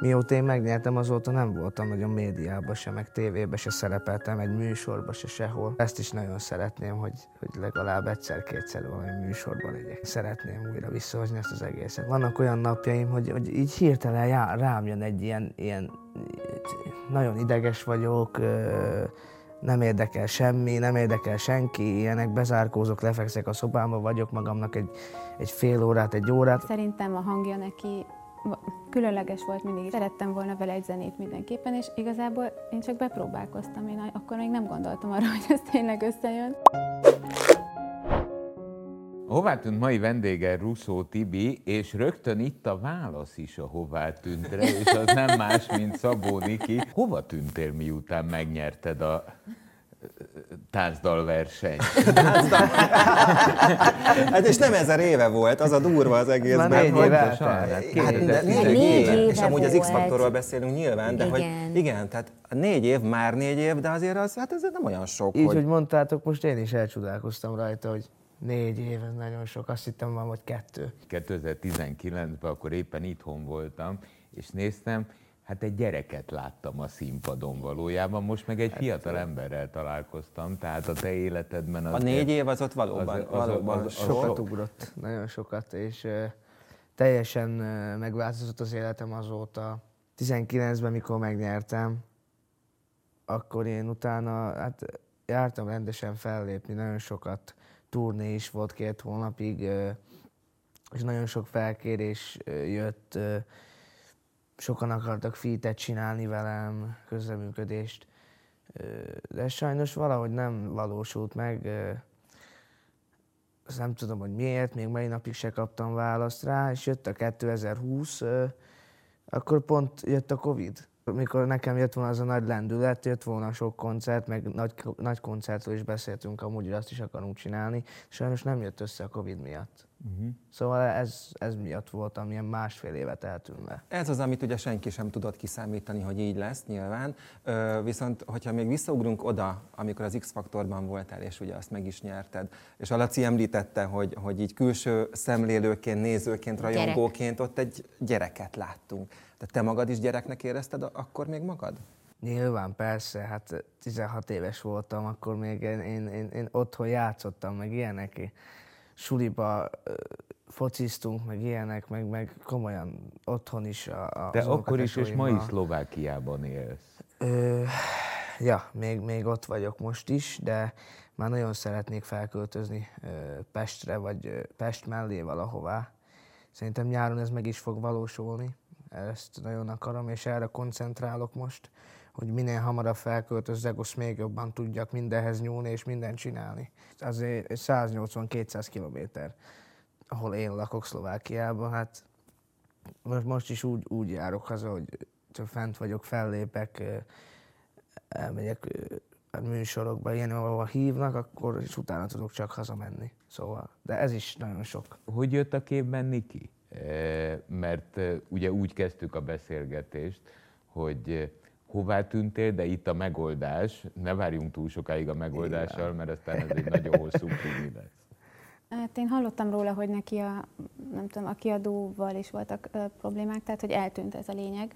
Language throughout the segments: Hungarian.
mióta én megnyertem, azóta nem voltam nagyon médiában se, meg tévében se szerepeltem, egy műsorban se sehol. Ezt is nagyon szeretném, hogy, hogy legalább egyszer-kétszer valami műsorban legyek. Szeretném újra visszahozni ezt az egészet. Vannak olyan napjaim, hogy, hogy így hirtelen já, rám jön egy ilyen, ilyen nagyon ideges vagyok, nem érdekel semmi, nem érdekel senki, ilyenek, bezárkózok, lefekszek a szobámba, vagyok magamnak egy, egy fél órát, egy órát. Szerintem a hangja neki különleges volt mindig. Szerettem volna vele egy zenét mindenképpen, és igazából én csak bepróbálkoztam. Én akkor még nem gondoltam arra, hogy ez tényleg összejön. Hová tűnt mai vendége Russzó Tibi, és rögtön itt a válasz is a hová tűntre, és az nem más, mint Szabó Niki. Hova tűntél, miután megnyerted a táncdalverseny. hát és nem ezer éve volt, az a durva az egészben. Már négy éve hát, négy, négy éve. éve. És amúgy az X-faktorról beszélünk nyilván, de igen. hogy igen, tehát négy év, már négy év, de azért az, hát ez nem olyan sok. Így, hogy... hogy mondtátok, most én is elcsodálkoztam rajta, hogy Négy év, ez nagyon sok. Azt hittem van, vagy kettő. 2019-ben akkor éppen itthon voltam, és néztem, hát egy gyereket láttam a színpadon valójában, most meg egy hát, fiatal emberrel találkoztam, tehát a te életedben... Az a négy év az ott valóban, az, az, valóban az, az, az sokat ugrott, nagyon sokat, és uh, teljesen uh, megváltozott az életem azóta. 19-ben, mikor megnyertem, akkor én utána, hát jártam rendesen fellépni, nagyon sokat turné is volt két hónapig, és nagyon sok felkérés jött, sokan akartak fitet csinálni velem, közreműködést, de sajnos valahogy nem valósult meg. Azt nem tudom, hogy miért, még mai napig se kaptam választ rá, és jött a 2020, akkor pont jött a Covid mikor nekem jött volna az a nagy lendület, jött volna sok koncert, meg nagy, nagy koncertről is beszéltünk, amúgy hogy azt is akarunk csinálni, sajnos nem jött össze a Covid miatt. Uh-huh. Szóval ez, ez miatt volt, amilyen másfél évet eltűnve. Ez az, amit ugye senki sem tudott kiszámítani, hogy így lesz nyilván. Ö, viszont, hogyha még visszaugrunk oda, amikor az X-faktorban voltál, és ugye azt meg is nyerted, és Alaci említette, hogy, hogy így külső szemlélőként, nézőként, rajongóként ott egy gyereket láttunk. De te magad is gyereknek érezted akkor még magad? Nyilván, persze, hát 16 éves voltam, akkor még én, én, én, én otthon játszottam, meg ilyenek. Suliba fociztunk, meg ilyenek, meg, meg komolyan otthon is. A, a De akkor is, és ma is Szlovákiában élsz. Ö, ja, még, még ott vagyok most is, de már nagyon szeretnék felköltözni Pestre, vagy Pest mellé valahová. Szerintem nyáron ez meg is fog valósulni ezt nagyon akarom, és erre koncentrálok most, hogy minél hamarabb felköltözzek, azt még jobban tudjak mindenhez nyúlni és mindent csinálni. Azért 180-200 kilométer, ahol én lakok Szlovákiában, hát most, most is úgy, úgy járok haza, hogy csak fent vagyok, fellépek, elmegyek műsorokba, ilyen, ahol hívnak, akkor is utána tudok csak hazamenni. Szóval, de ez is nagyon sok. Hogy jött a képben Niki? Mert ugye úgy kezdtük a beszélgetést, hogy hová tűntél, de itt a megoldás, ne várjunk túl sokáig a megoldással, mert aztán ez egy nagyon hosszú krimi lesz. Hát én hallottam róla, hogy neki a, nem tudom, a kiadóval is voltak ö, problémák, tehát hogy eltűnt ez a lényeg.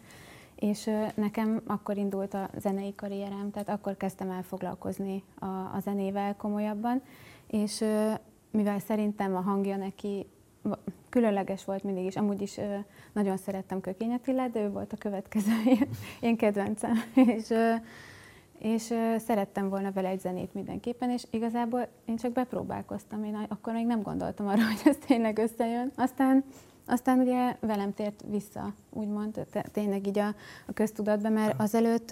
És ö, nekem akkor indult a zenei karrierem, tehát akkor kezdtem el foglalkozni a, a zenével komolyabban, és ö, mivel szerintem a hangja neki különleges volt mindig is. Amúgy is nagyon szerettem Kökény Attilát, de ő volt a következő én kedvencem. és és szerettem volna vele egy zenét mindenképpen, és igazából én csak bepróbálkoztam. Én akkor még nem gondoltam arra, hogy ez tényleg összejön. Aztán aztán ugye velem tért vissza, úgymond, tényleg így a, a köztudatba, mert azelőtt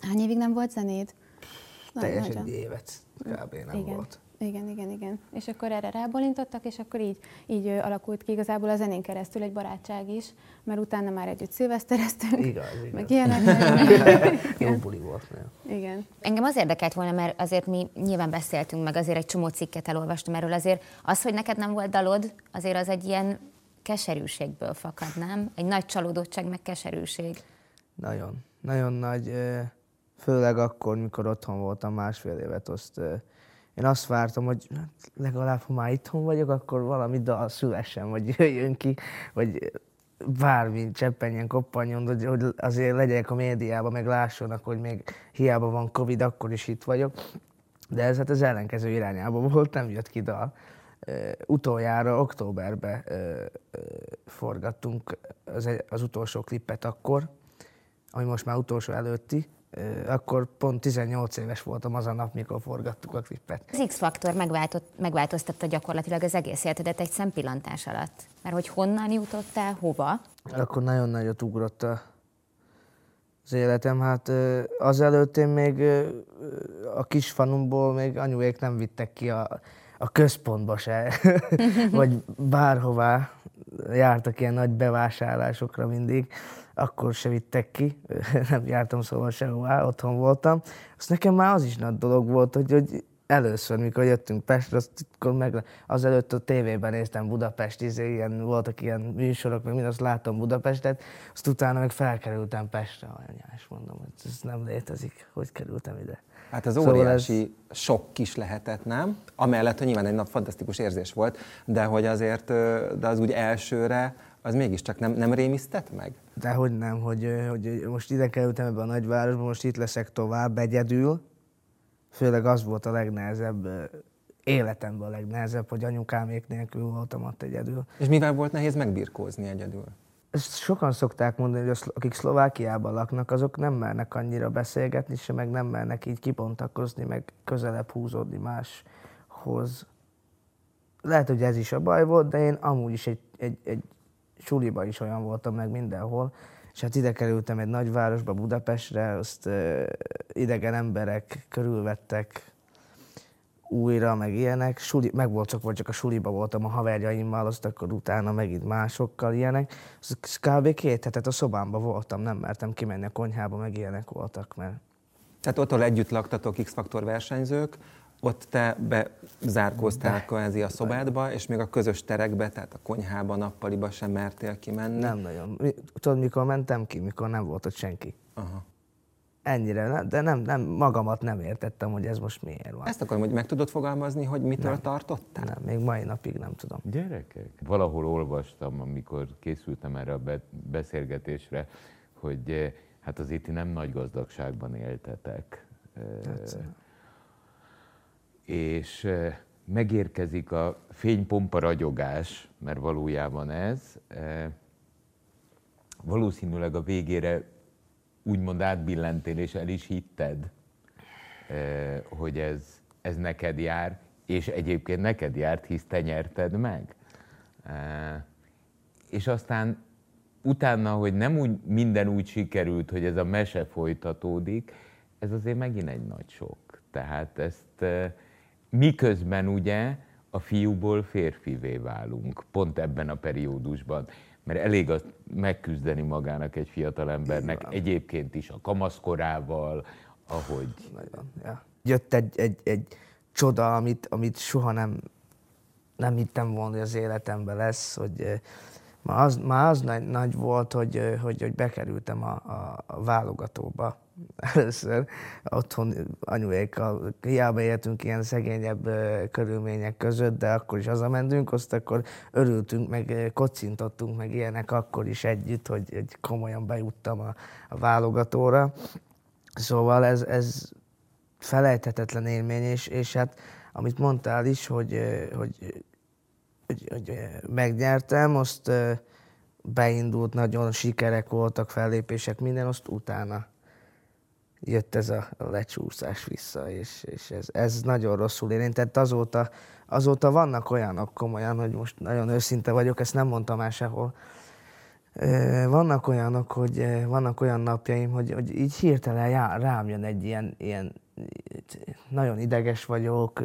hány évig nem volt zenéd? Teljesen egy évet kb. nem Igen. volt. Igen, igen, igen. És akkor erre rábolintottak, és akkor így, így alakult ki igazából a zenén keresztül egy barátság is, mert utána már együtt szilvesztereztünk. Igaz, igaz. Meg ilyenek. Jó buli volt. Igen. Engem az érdekelt volna, mert azért mi nyilván beszéltünk, meg azért egy csomó cikket elolvastam erről, azért az, hogy neked nem volt dalod, azért az egy ilyen keserűségből fakad, nem? Egy nagy csalódottság, meg keserűség. Nagyon, nagyon nagy, főleg akkor, mikor otthon voltam másfél évet, azt én azt vártam, hogy legalább, ha már itthon vagyok, akkor valami dal szülessen, vagy jöjjön ki, vagy bármi cseppenjen, koppanjon, hogy, hogy azért legyek a médiában, meg lássanak, hogy még hiába van Covid, akkor is itt vagyok. De ez hát az ellenkező irányába volt, nem jött ki dal. Utoljára októberben uh, uh, forgattunk az, az utolsó klippet akkor, ami most már utolsó előtti, akkor pont 18 éves voltam az a nap, mikor forgattuk a klippet. Az X-faktor megváltoztatta gyakorlatilag az egész életedet egy szempillantás alatt. Mert hogy honnan jutottál, hova? Akkor nagyon nagyot ugrott a, az életem. Hát azelőtt én még a kis fanumból még anyuék nem vittek ki a, a központba se, vagy bárhová. Jártak ilyen nagy bevásárlásokra mindig akkor se vittek ki, nem jártam szóval sehová, otthon voltam. Azt nekem már az is nagy dolog volt, hogy, hogy először, mikor jöttünk Pestre, azt akkor meg, azelőtt a tévében néztem Budapest, izé, ilyen, voltak ilyen műsorok, meg mind azt láttam Budapestet, azt utána meg felkerültem Pestre, és mondom, hogy ez nem létezik, hogy kerültem ide. Hát az szóval óriási ez... sok is lehetett, nem? Amellett, hogy nyilván egy nap fantasztikus érzés volt, de hogy azért, de az úgy elsőre az mégiscsak nem, nem rémisztett meg? Dehogy nem, hogy, hogy most ide kerültem ebbe a nagyvárosba, most itt leszek tovább egyedül. Főleg az volt a legnehezebb, életemben a legnehezebb, hogy anyukámék nélkül voltam ott egyedül. És mivel volt nehéz megbirkózni egyedül? Ezt sokan szokták mondani, hogy akik Szlovákiában laknak, azok nem mernek annyira beszélgetni, se meg nem mernek így kibontakozni, meg közelebb húzódni máshoz. Lehet, hogy ez is a baj volt, de én amúgy is egy, egy, egy suliba is olyan voltam meg mindenhol, és hát ide kerültem egy nagyvárosba, Budapestre, azt uh, idegen emberek körülvettek újra, meg ilyenek. Suli, meg volt csak, vagy csak a suliba voltam a haverjaimmal, azt akkor utána megint másokkal ilyenek. Az kb. két hetet a szobámba voltam, nem mertem kimenni a konyhába, meg ilyenek voltak, mert tehát ott, együtt laktatok X-faktor versenyzők, ott te bezárkóztál kvázi a szobádba, és még a közös terekbe, tehát a konyhába, nappaliba sem mertél kimenni? Nem nagyon. Tudod, mikor mentem ki, mikor nem volt ott senki. Aha. Ennyire, de nem, nem, magamat nem értettem, hogy ez most miért van. Ezt akarom, hogy meg tudod fogalmazni, hogy mitől nem. tartottál? Nem, még mai napig nem tudom. Gyerekek, valahol olvastam, amikor készültem erre a beszélgetésre, hogy eh, hát az itt nem nagy gazdagságban éltetek. Hát, és megérkezik a fénypompa ragyogás, mert valójában ez, valószínűleg a végére úgymond átbillentél, és el is hitted, hogy ez, ez neked jár, és egyébként neked járt, hisz te nyerted meg. És aztán utána, hogy nem úgy, minden úgy sikerült, hogy ez a mese folytatódik, ez azért megint egy nagy sok. Tehát ezt miközben ugye a fiúból férfivé válunk, pont ebben a periódusban. Mert elég azt megküzdeni magának egy fiatal embernek, egyébként is a kamaszkorával, ahogy... Nagyon, ja. Jött egy, egy, egy csoda, amit, amit soha nem, nem hittem volna, hogy az életemben lesz, hogy eh, már az, már az nagy, nagy volt, hogy, hogy, hogy bekerültem a, a, a válogatóba először otthon anyuékkal, hiába éltünk ilyen szegényebb körülmények között, de akkor is hazamentünk, azt akkor örültünk, meg kocintottunk, meg ilyenek akkor is együtt, hogy, hogy komolyan bejuttam a, a válogatóra. Szóval ez, ez felejthetetlen élmény, és, és hát amit mondtál is, hogy, hogy, hogy, hogy megnyertem, azt beindult, nagyon sikerek voltak, fellépések, minden, azt utána jött ez a lecsúszás vissza, és, és ez, ez nagyon rosszul érintett. Azóta, azóta vannak olyanok komolyan, hogy most nagyon őszinte vagyok, ezt nem mondtam el sehol, vannak olyanok, hogy vannak olyan napjaim, hogy, hogy így hirtelen já, rám jön egy ilyen, ilyen, nagyon ideges vagyok,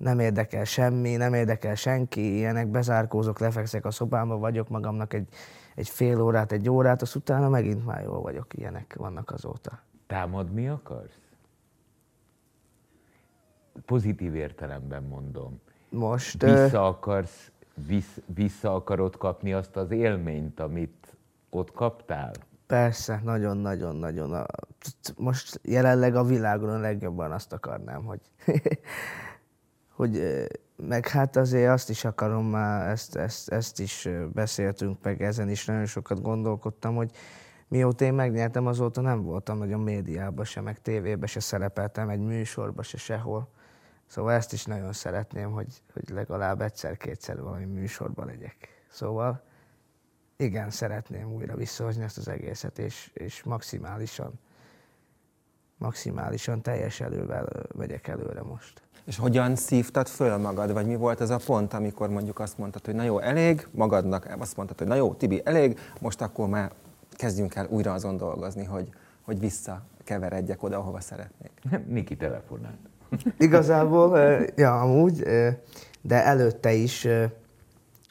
nem érdekel semmi, nem érdekel senki, ilyenek, bezárkózok, lefekszek a szobámba, vagyok magamnak egy, egy fél órát, egy órát, az utána megint már jól vagyok, ilyenek vannak azóta. Támadni akarsz? Pozitív értelemben mondom. Most... Vissza akarsz, vissz, vissza akarod kapni azt az élményt, amit ott kaptál? Persze, nagyon-nagyon-nagyon. Most jelenleg a világon a legjobban azt akarnám, hogy, hogy meg hát azért azt is akarom már, ezt, ezt, ezt is beszéltünk meg, ezen is nagyon sokat gondolkodtam, hogy mióta én megnyertem, azóta nem voltam nagyon médiában se, meg tévében se szerepeltem, egy műsorba se sehol. Szóval ezt is nagyon szeretném, hogy, hogy legalább egyszer-kétszer valami műsorban legyek. Szóval igen, szeretném újra visszahozni ezt az egészet, és, és maximálisan, maximálisan teljes elővel megyek előre most. És hogyan szívtad föl magad, vagy mi volt az a pont, amikor mondjuk azt mondtad, hogy na jó, elég, magadnak azt mondtad, hogy na jó, Tibi, elég, most akkor már kezdjünk el újra azon dolgozni, hogy, hogy visszakeveredjek oda, ahova szeretnék. Niki telefonált. Igazából, ja, amúgy, de előtte is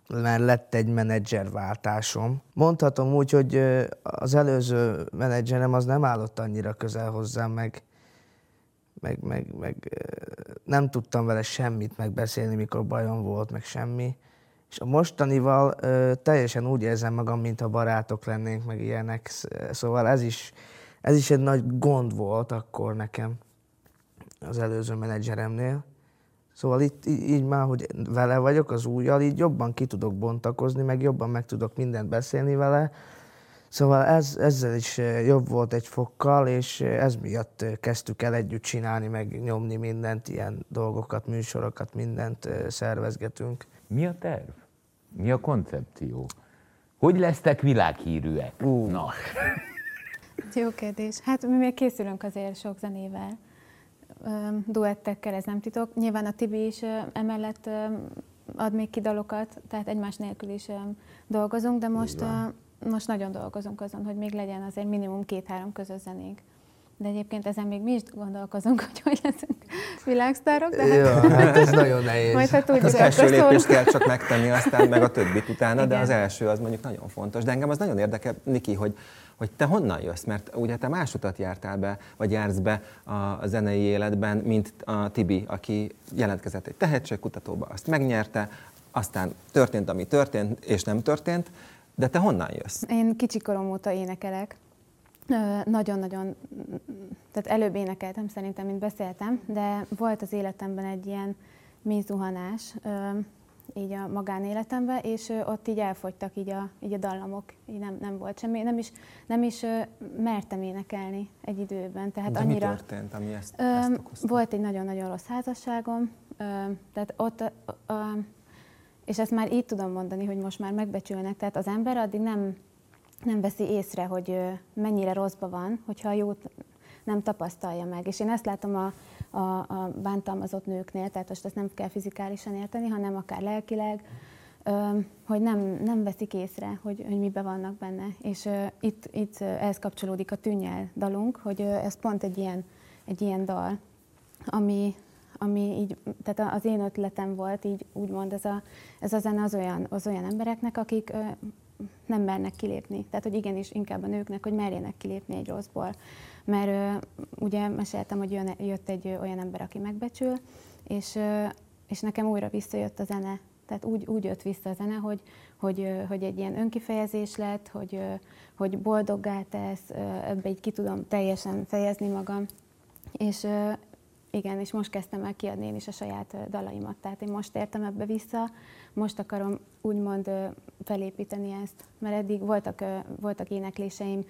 már lett egy menedzserváltásom. Mondhatom úgy, hogy az előző menedzserem az nem állott annyira közel hozzám, meg, meg, meg, meg nem tudtam vele semmit megbeszélni, mikor bajom volt, meg semmi. És a mostanival ö, teljesen úgy érzem magam, mintha barátok lennénk, meg ilyenek. Sz- Szóval ez is, ez is egy nagy gond volt akkor nekem az előző menedzseremnél. Szóval itt így már, hogy vele vagyok az újjal, így jobban ki tudok bontakozni, meg jobban meg tudok mindent beszélni vele. Szóval ez, ezzel is jobb volt egy fokkal, és ez miatt kezdtük el együtt csinálni, meg nyomni mindent, ilyen dolgokat, műsorokat, mindent szervezgetünk. Mi a terv? Mi a koncepció? Hogy lesztek világhírűek? Uh. Na, Jó kérdés. Hát mi még készülünk azért sok zenével, duettekkel, ez nem titok. Nyilván a Tibi is emellett ad még ki dalokat, tehát egymás nélkül is dolgozunk, de most, ö, most nagyon dolgozunk azon, hogy még legyen azért minimum két-három közös zenénk. De egyébként ezen még mi is gondolkozunk, hogy hogy leszünk világsztárok, de hát Ja, hát ez nagyon nehéz. majd ha tudjuk, Az akkor első lépést szólunk. kell csak megtenni, aztán meg a többit utána, de Igen. az első az mondjuk nagyon fontos. De engem az nagyon érdekel, Niki, hogy, hogy te honnan jössz, mert ugye te más utat jártál be, vagy jársz be a, a zenei életben, mint a Tibi, aki jelentkezett egy tehetségkutatóba, azt megnyerte, aztán történt, ami történt, és nem történt, de te honnan jössz? Én kicsikorom óta énekelek. Nagyon-nagyon, tehát előbb énekeltem szerintem, mint beszéltem, de volt az életemben egy ilyen mély zuhanás, így a magánéletemben, és ott így elfogytak így a, így a dallamok, így nem, nem volt semmi, nem is, nem is mertem énekelni egy időben, tehát de annyira... mi történt, ami ezt, ezt okozta? volt egy nagyon-nagyon rossz házasságom, tehát ott, ö, ö, és ezt már így tudom mondani, hogy most már megbecsülnek, tehát az ember addig nem, nem veszi észre, hogy mennyire rosszba van, hogyha a jót nem tapasztalja meg. És én ezt látom a, a, a bántalmazott nőknél, tehát most ezt nem kell fizikálisan érteni, hanem akár lelkileg, hogy nem, nem veszik észre, hogy, hogy mibe vannak benne. És ö, itt, itt ehhez kapcsolódik a tűnnyel dalunk, hogy ez pont egy ilyen, egy ilyen dal, ami, ami így, tehát az én ötletem volt, így úgymond ez a, ez a zene az olyan, az olyan embereknek, akik ö, nem mernek kilépni. Tehát, hogy igenis inkább a nőknek, hogy merjenek kilépni egy rosszból. Mert ö, ugye meséltem, hogy jön, jött egy ö, olyan ember, aki megbecsül, és, ö, és nekem újra visszajött a zene. Tehát úgy, úgy jött vissza a zene, hogy, hogy, hogy egy ilyen önkifejezés lett, hogy, hogy boldoggá tesz, ebbe így ki tudom teljesen fejezni magam. És igen, és most kezdtem el kiadni én is a saját dalaimat. Tehát én most értem ebbe vissza, most akarom úgymond felépíteni ezt. Mert eddig voltak, voltak énekléseim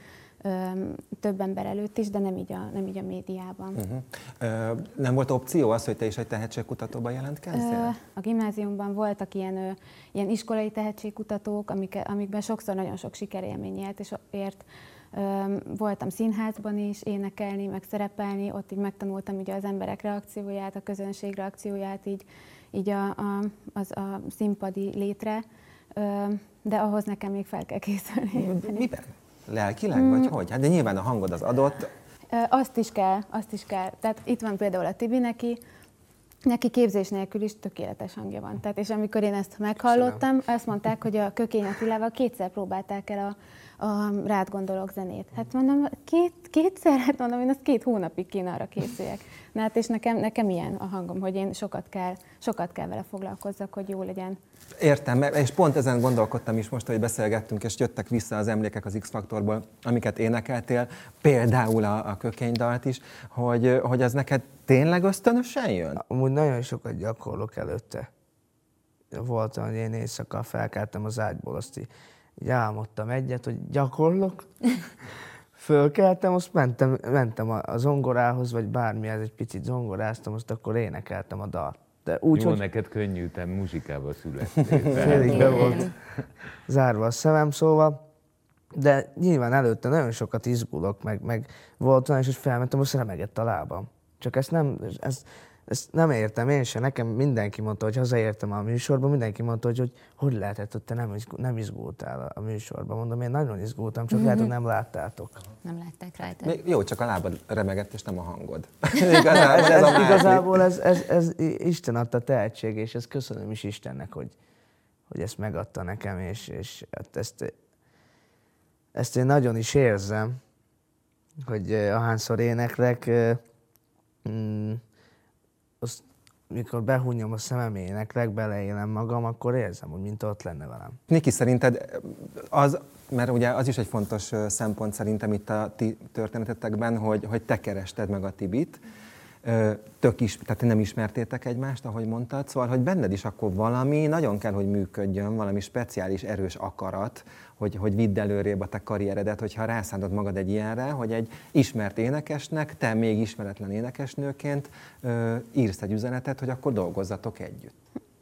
több ember előtt is, de nem így a, nem így a médiában. Uh-huh. Ö, nem volt opció az, hogy te is egy tehetségkutatóba jelentkezzél? Ö, A gimnáziumban voltak ilyen, ilyen iskolai tehetségkutatók, amik, amikben sokszor nagyon sok sikerélmény élt, és ért. Voltam színházban is énekelni, meg szerepelni, ott így megtanultam ugye az emberek reakcióját, a közönség reakcióját, így, így a, a, az a színpadi létre, de ahhoz nekem még fel kell készülni. Miben? Lelkileg, vagy hogy? Hát de nyilván a hangod az adott, Azt is kell, azt is kell. Tehát itt van például a Tibi, neki, neki képzés nélkül is tökéletes hangja van. Tehát, és amikor én ezt meghallottam, azt mondták, hogy a Kökény Attilával kétszer próbálták el a, a Rád gondolok zenét. Hát mondom, két, kétszer? Hát mondom, én azt két hónapig kéne arra készüljek. Na hát és nekem, nekem ilyen a hangom, hogy én sokat kell, sokat kell vele foglalkozzak, hogy jó legyen. Értem, mert- és pont ezen gondolkodtam is most, hogy beszélgettünk, és jöttek vissza az emlékek az X-faktorból, amiket énekeltél, például a, a kökénydalt is, hogy, hogy az neked tényleg ösztönösen jön? Amúgy nagyon sokat gyakorlok előtte. volt, hogy én éjszaka felkeltem az ágyból, azt így, így álmodtam egyet, hogy gyakorlok. Fölkeltem, azt mentem, mentem a, a zongorához, vagy bármihez, egy picit zongoráztam, azt akkor énekeltem a dalt. De úgy, Jó, hogy neked könnyű, te muzsikába születtél. félig be volt zárva a szemem, szóval de nyilván előtte nagyon sokat izgulok, meg, meg volt olyan hogy felmentem, azt remegett a lábam. Csak ezt nem, ezt, ezt nem értem én sem. Nekem mindenki mondta, hogy hazaértem a műsorba, mindenki mondta, hogy hogy, hogy lehetett, hogy te nem, nem izgultál a, műsorban. Mondom, én nagyon izgultam, csak lehet, hogy nem láttátok. Nem látták rajta. Még Jó, csak a lábad remegett, és nem a hangod. Igazán, ez, Ez, a másik. igazából ez, ez, ez, Isten adta tehetség, és ezt köszönöm is Istennek, hogy, hogy ezt megadta nekem, és, és hát ezt, ezt én nagyon is érzem, hogy eh, ahányszor éneklek, eh, mm, azt, mikor behunyom a szemem, éneklek, beleélem magam, akkor érzem, hogy mint ott lenne velem. Niki, szerinted az, mert ugye az is egy fontos szempont szerintem itt a ti történetetekben, hogy, hogy te kerested meg a Tibit, Ö, tök is, tehát nem ismertétek egymást, ahogy mondtad, szóval, hogy benned is akkor valami nagyon kell, hogy működjön, valami speciális, erős akarat, hogy, hogy vidd előrébb a te karrieredet, hogyha rászállod magad egy ilyenre, hogy egy ismert énekesnek, te még ismeretlen énekesnőként ö, írsz egy üzenetet, hogy akkor dolgozzatok együtt.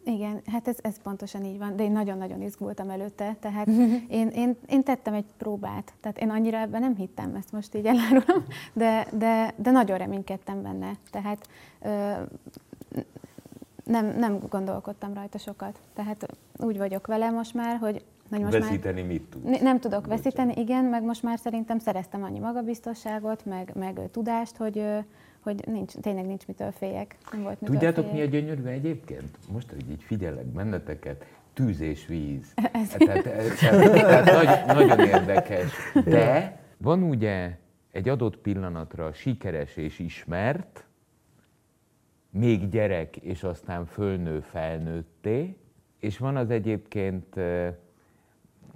Igen, hát ez, ez pontosan így van, de én nagyon-nagyon izgultam előtte, tehát én, én, én tettem egy próbát, tehát én annyira ebben nem hittem, ezt most így elárulom, de, de, de nagyon reménykedtem benne, tehát ö, nem, nem gondolkodtam rajta sokat, tehát úgy vagyok vele most már, hogy hogy most már Veszíteni mit tud? Ne- Nem tudok veszíteni, igen, meg most már szerintem szereztem annyi magabiztosságot, meg, meg tudást, hogy, ö, hogy nincs, tényleg nincs mitől féljek. Nem volt mitől Tudjátok, mi a féljek. gyönyörű egyébként? Most, hogy így figyelek benneteket, tűz és víz. Tehát, tehát, tehát nagy, nagyon érdekes. De van ugye egy adott pillanatra sikeres és ismert, még gyerek, és aztán fölnő felnőtté, és van az egyébként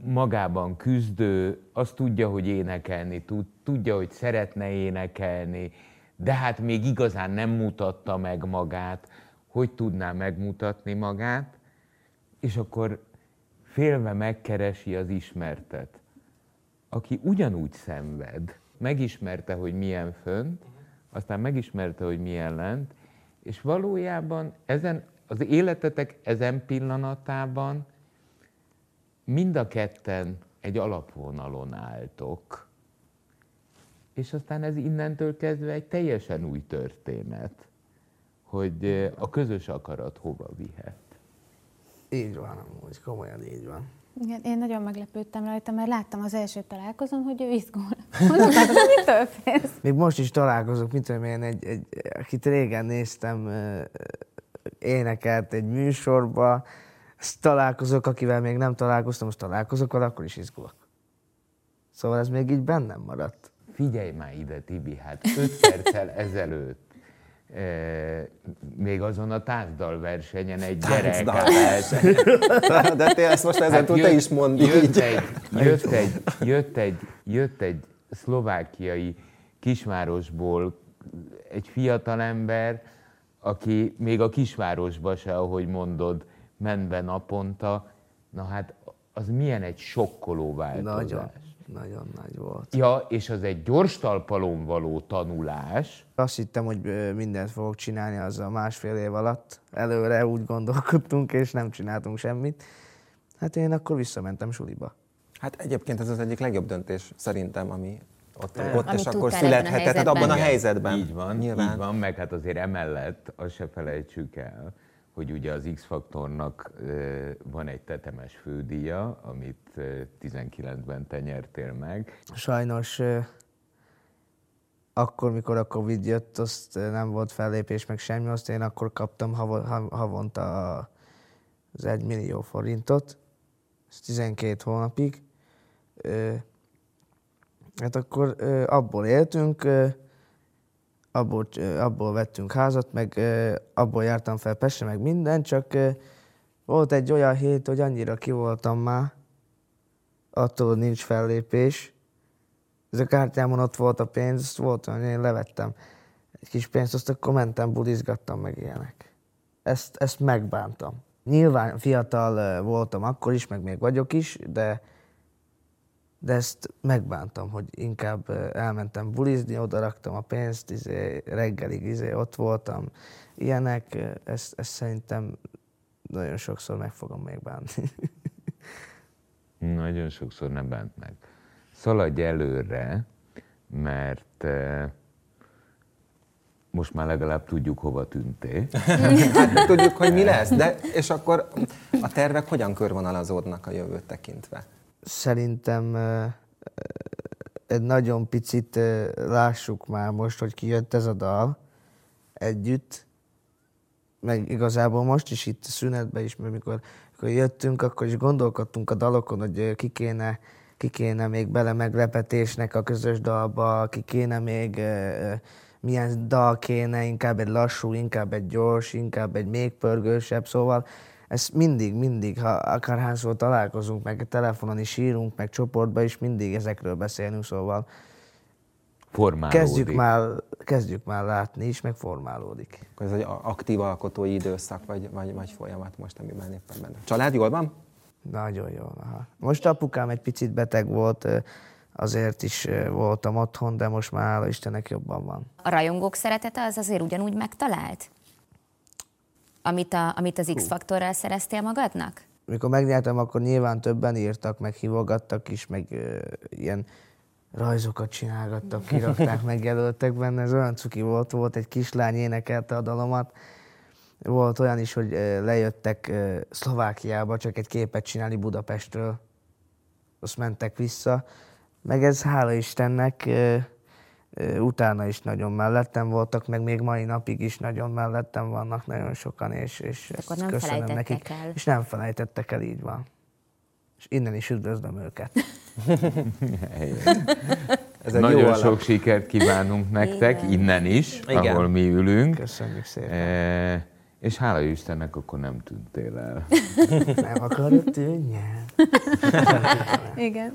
magában küzdő, azt tudja, hogy énekelni tud, tudja, hogy szeretne énekelni, de hát még igazán nem mutatta meg magát, hogy tudná megmutatni magát, és akkor félve megkeresi az ismertet, aki ugyanúgy szenved, megismerte, hogy milyen fönt, aztán megismerte, hogy milyen lent, és valójában ezen, az életetek ezen pillanatában mind a ketten egy alapvonalon álltok, és aztán ez innentől kezdve egy teljesen új történet, hogy eh, a közös akarat hova vihet. Így van, amúgy komolyan így van. Igen, én nagyon meglepődtem rajta, mert láttam az első találkozón, hogy ő izgul. Mondom, hát mitől félsz? Még most is találkozok, mint tudom én, egy, egy, akit régen néztem, ö, énekelt egy műsorba, azt találkozok, akivel még nem találkoztam, most találkozok vele, akkor is izgulok. Szóval ez még így bennem maradt. Figyelj már ide, Tibi, hát öt perccel ezelőtt eh, még azon a táncdal versenyen egy gyerek Táncdal állt. De te ezt most ezen túl te jött- is mondd jött egy, jött, egy, jött, egy, jött egy szlovákiai kisvárosból egy fiatalember, aki még a kisvárosba se, ahogy mondod, ment be naponta. Na hát az milyen egy sokkoló változás. Nagyon, nagyon nagy volt. Ja, és az egy gyors talpalon való tanulás, Azt hittem, hogy mindent fogok csinálni az a másfél év alatt. Előre úgy gondolkodtunk, és nem csináltunk semmit. Hát én akkor visszamentem suliba. Hát egyébként ez az egyik legjobb döntés szerintem, ami ott, Ami ott és akkor születhetett helyzetben. abban a Igen. helyzetben. Így van, Nyilván. így van, meg hát azért emellett azt se felejtsük el, hogy ugye az X-faktornak van egy tetemes fődíja, amit ö, 19-ben te nyertél meg. Sajnos akkor, mikor a Covid jött, azt nem volt fellépés, meg semmi, azt én akkor kaptam hav- hav- havonta az 1 millió forintot, ez 12 hónapig. Hát akkor abból éltünk, abból, abból vettünk házat, meg abból jártam fel Pestre, meg minden, csak volt egy olyan hét, hogy annyira ki voltam már, attól, nincs fellépés. Ez a kártyámon ott volt a pénz, azt volt, hogy én levettem egy kis pénzt, azt akkor mentem, budizgattam meg ilyenek. Ezt, ezt megbántam. Nyilván fiatal voltam akkor is, meg még vagyok is, de, de ezt megbántam, hogy inkább elmentem bulizni, oda raktam a pénzt, izé, reggelig izé, ott voltam. Ilyenek, ezt, ezt szerintem nagyon sokszor meg fogom még bánni. Nagyon sokszor nem bánt meg. Szaladj előre, mert most már legalább tudjuk, hova tűntél. Hát tudjuk, hogy mi lesz, de és akkor a tervek hogyan körvonalazódnak a jövőt tekintve? Szerintem egy nagyon picit lássuk már most, hogy kijött ez a dal együtt, meg igazából most is itt szünetben is, mert mikor, mikor jöttünk, akkor is gondolkodtunk a dalokon, hogy ki kéne, ki kéne még bele meglepetésnek a közös dalba, ki kéne még, milyen dal kéne, inkább egy lassú, inkább egy gyors, inkább egy még pörgősebb, szóval ez mindig, mindig, ha akárhányszor találkozunk, meg telefonon is írunk, meg csoportban is mindig ezekről beszélünk, szóval Formálódik. kezdjük már, kezdjük már látni is, meg formálódik. Akkor ez egy aktív alkotói időszak, vagy, vagy, vagy folyamat most, amiben éppen benne. Család jól van? Nagyon jó. Aha. Most apukám egy picit beteg volt, azért is voltam otthon, de most már hála Istennek jobban van. A rajongók szeretete az azért ugyanúgy megtalált? Amit, a, amit az X-faktorral szereztél magadnak? Mikor megnyertem, akkor nyilván többen írtak, meg hívogattak is, meg ö, ilyen rajzokat csinálgattak, kirakták, megjelöltek benne, ez olyan cuki volt, volt egy kislány énekelte a dalomat, volt olyan is, hogy lejöttek Szlovákiába csak egy képet csinálni Budapestről, azt mentek vissza, meg ez hála Istennek utána is nagyon mellettem voltak, meg még mai napig is nagyon mellettem vannak nagyon sokan, és, és ezt Akkor nem köszönöm nekik. el. És nem felejtettek el, így van. És innen is üdvözlöm őket. Ez egy jó Nagyon alap. sok sikert kívánunk nektek, Igen. innen is, Igen. ahol mi ülünk. Köszönjük szépen. E, és hála Istennek, akkor nem tűntél el. Nem akarod tűnjen? Igen.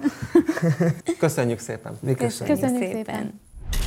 Köszönjük szépen. Mi köszönjük. Köszönjük szépen.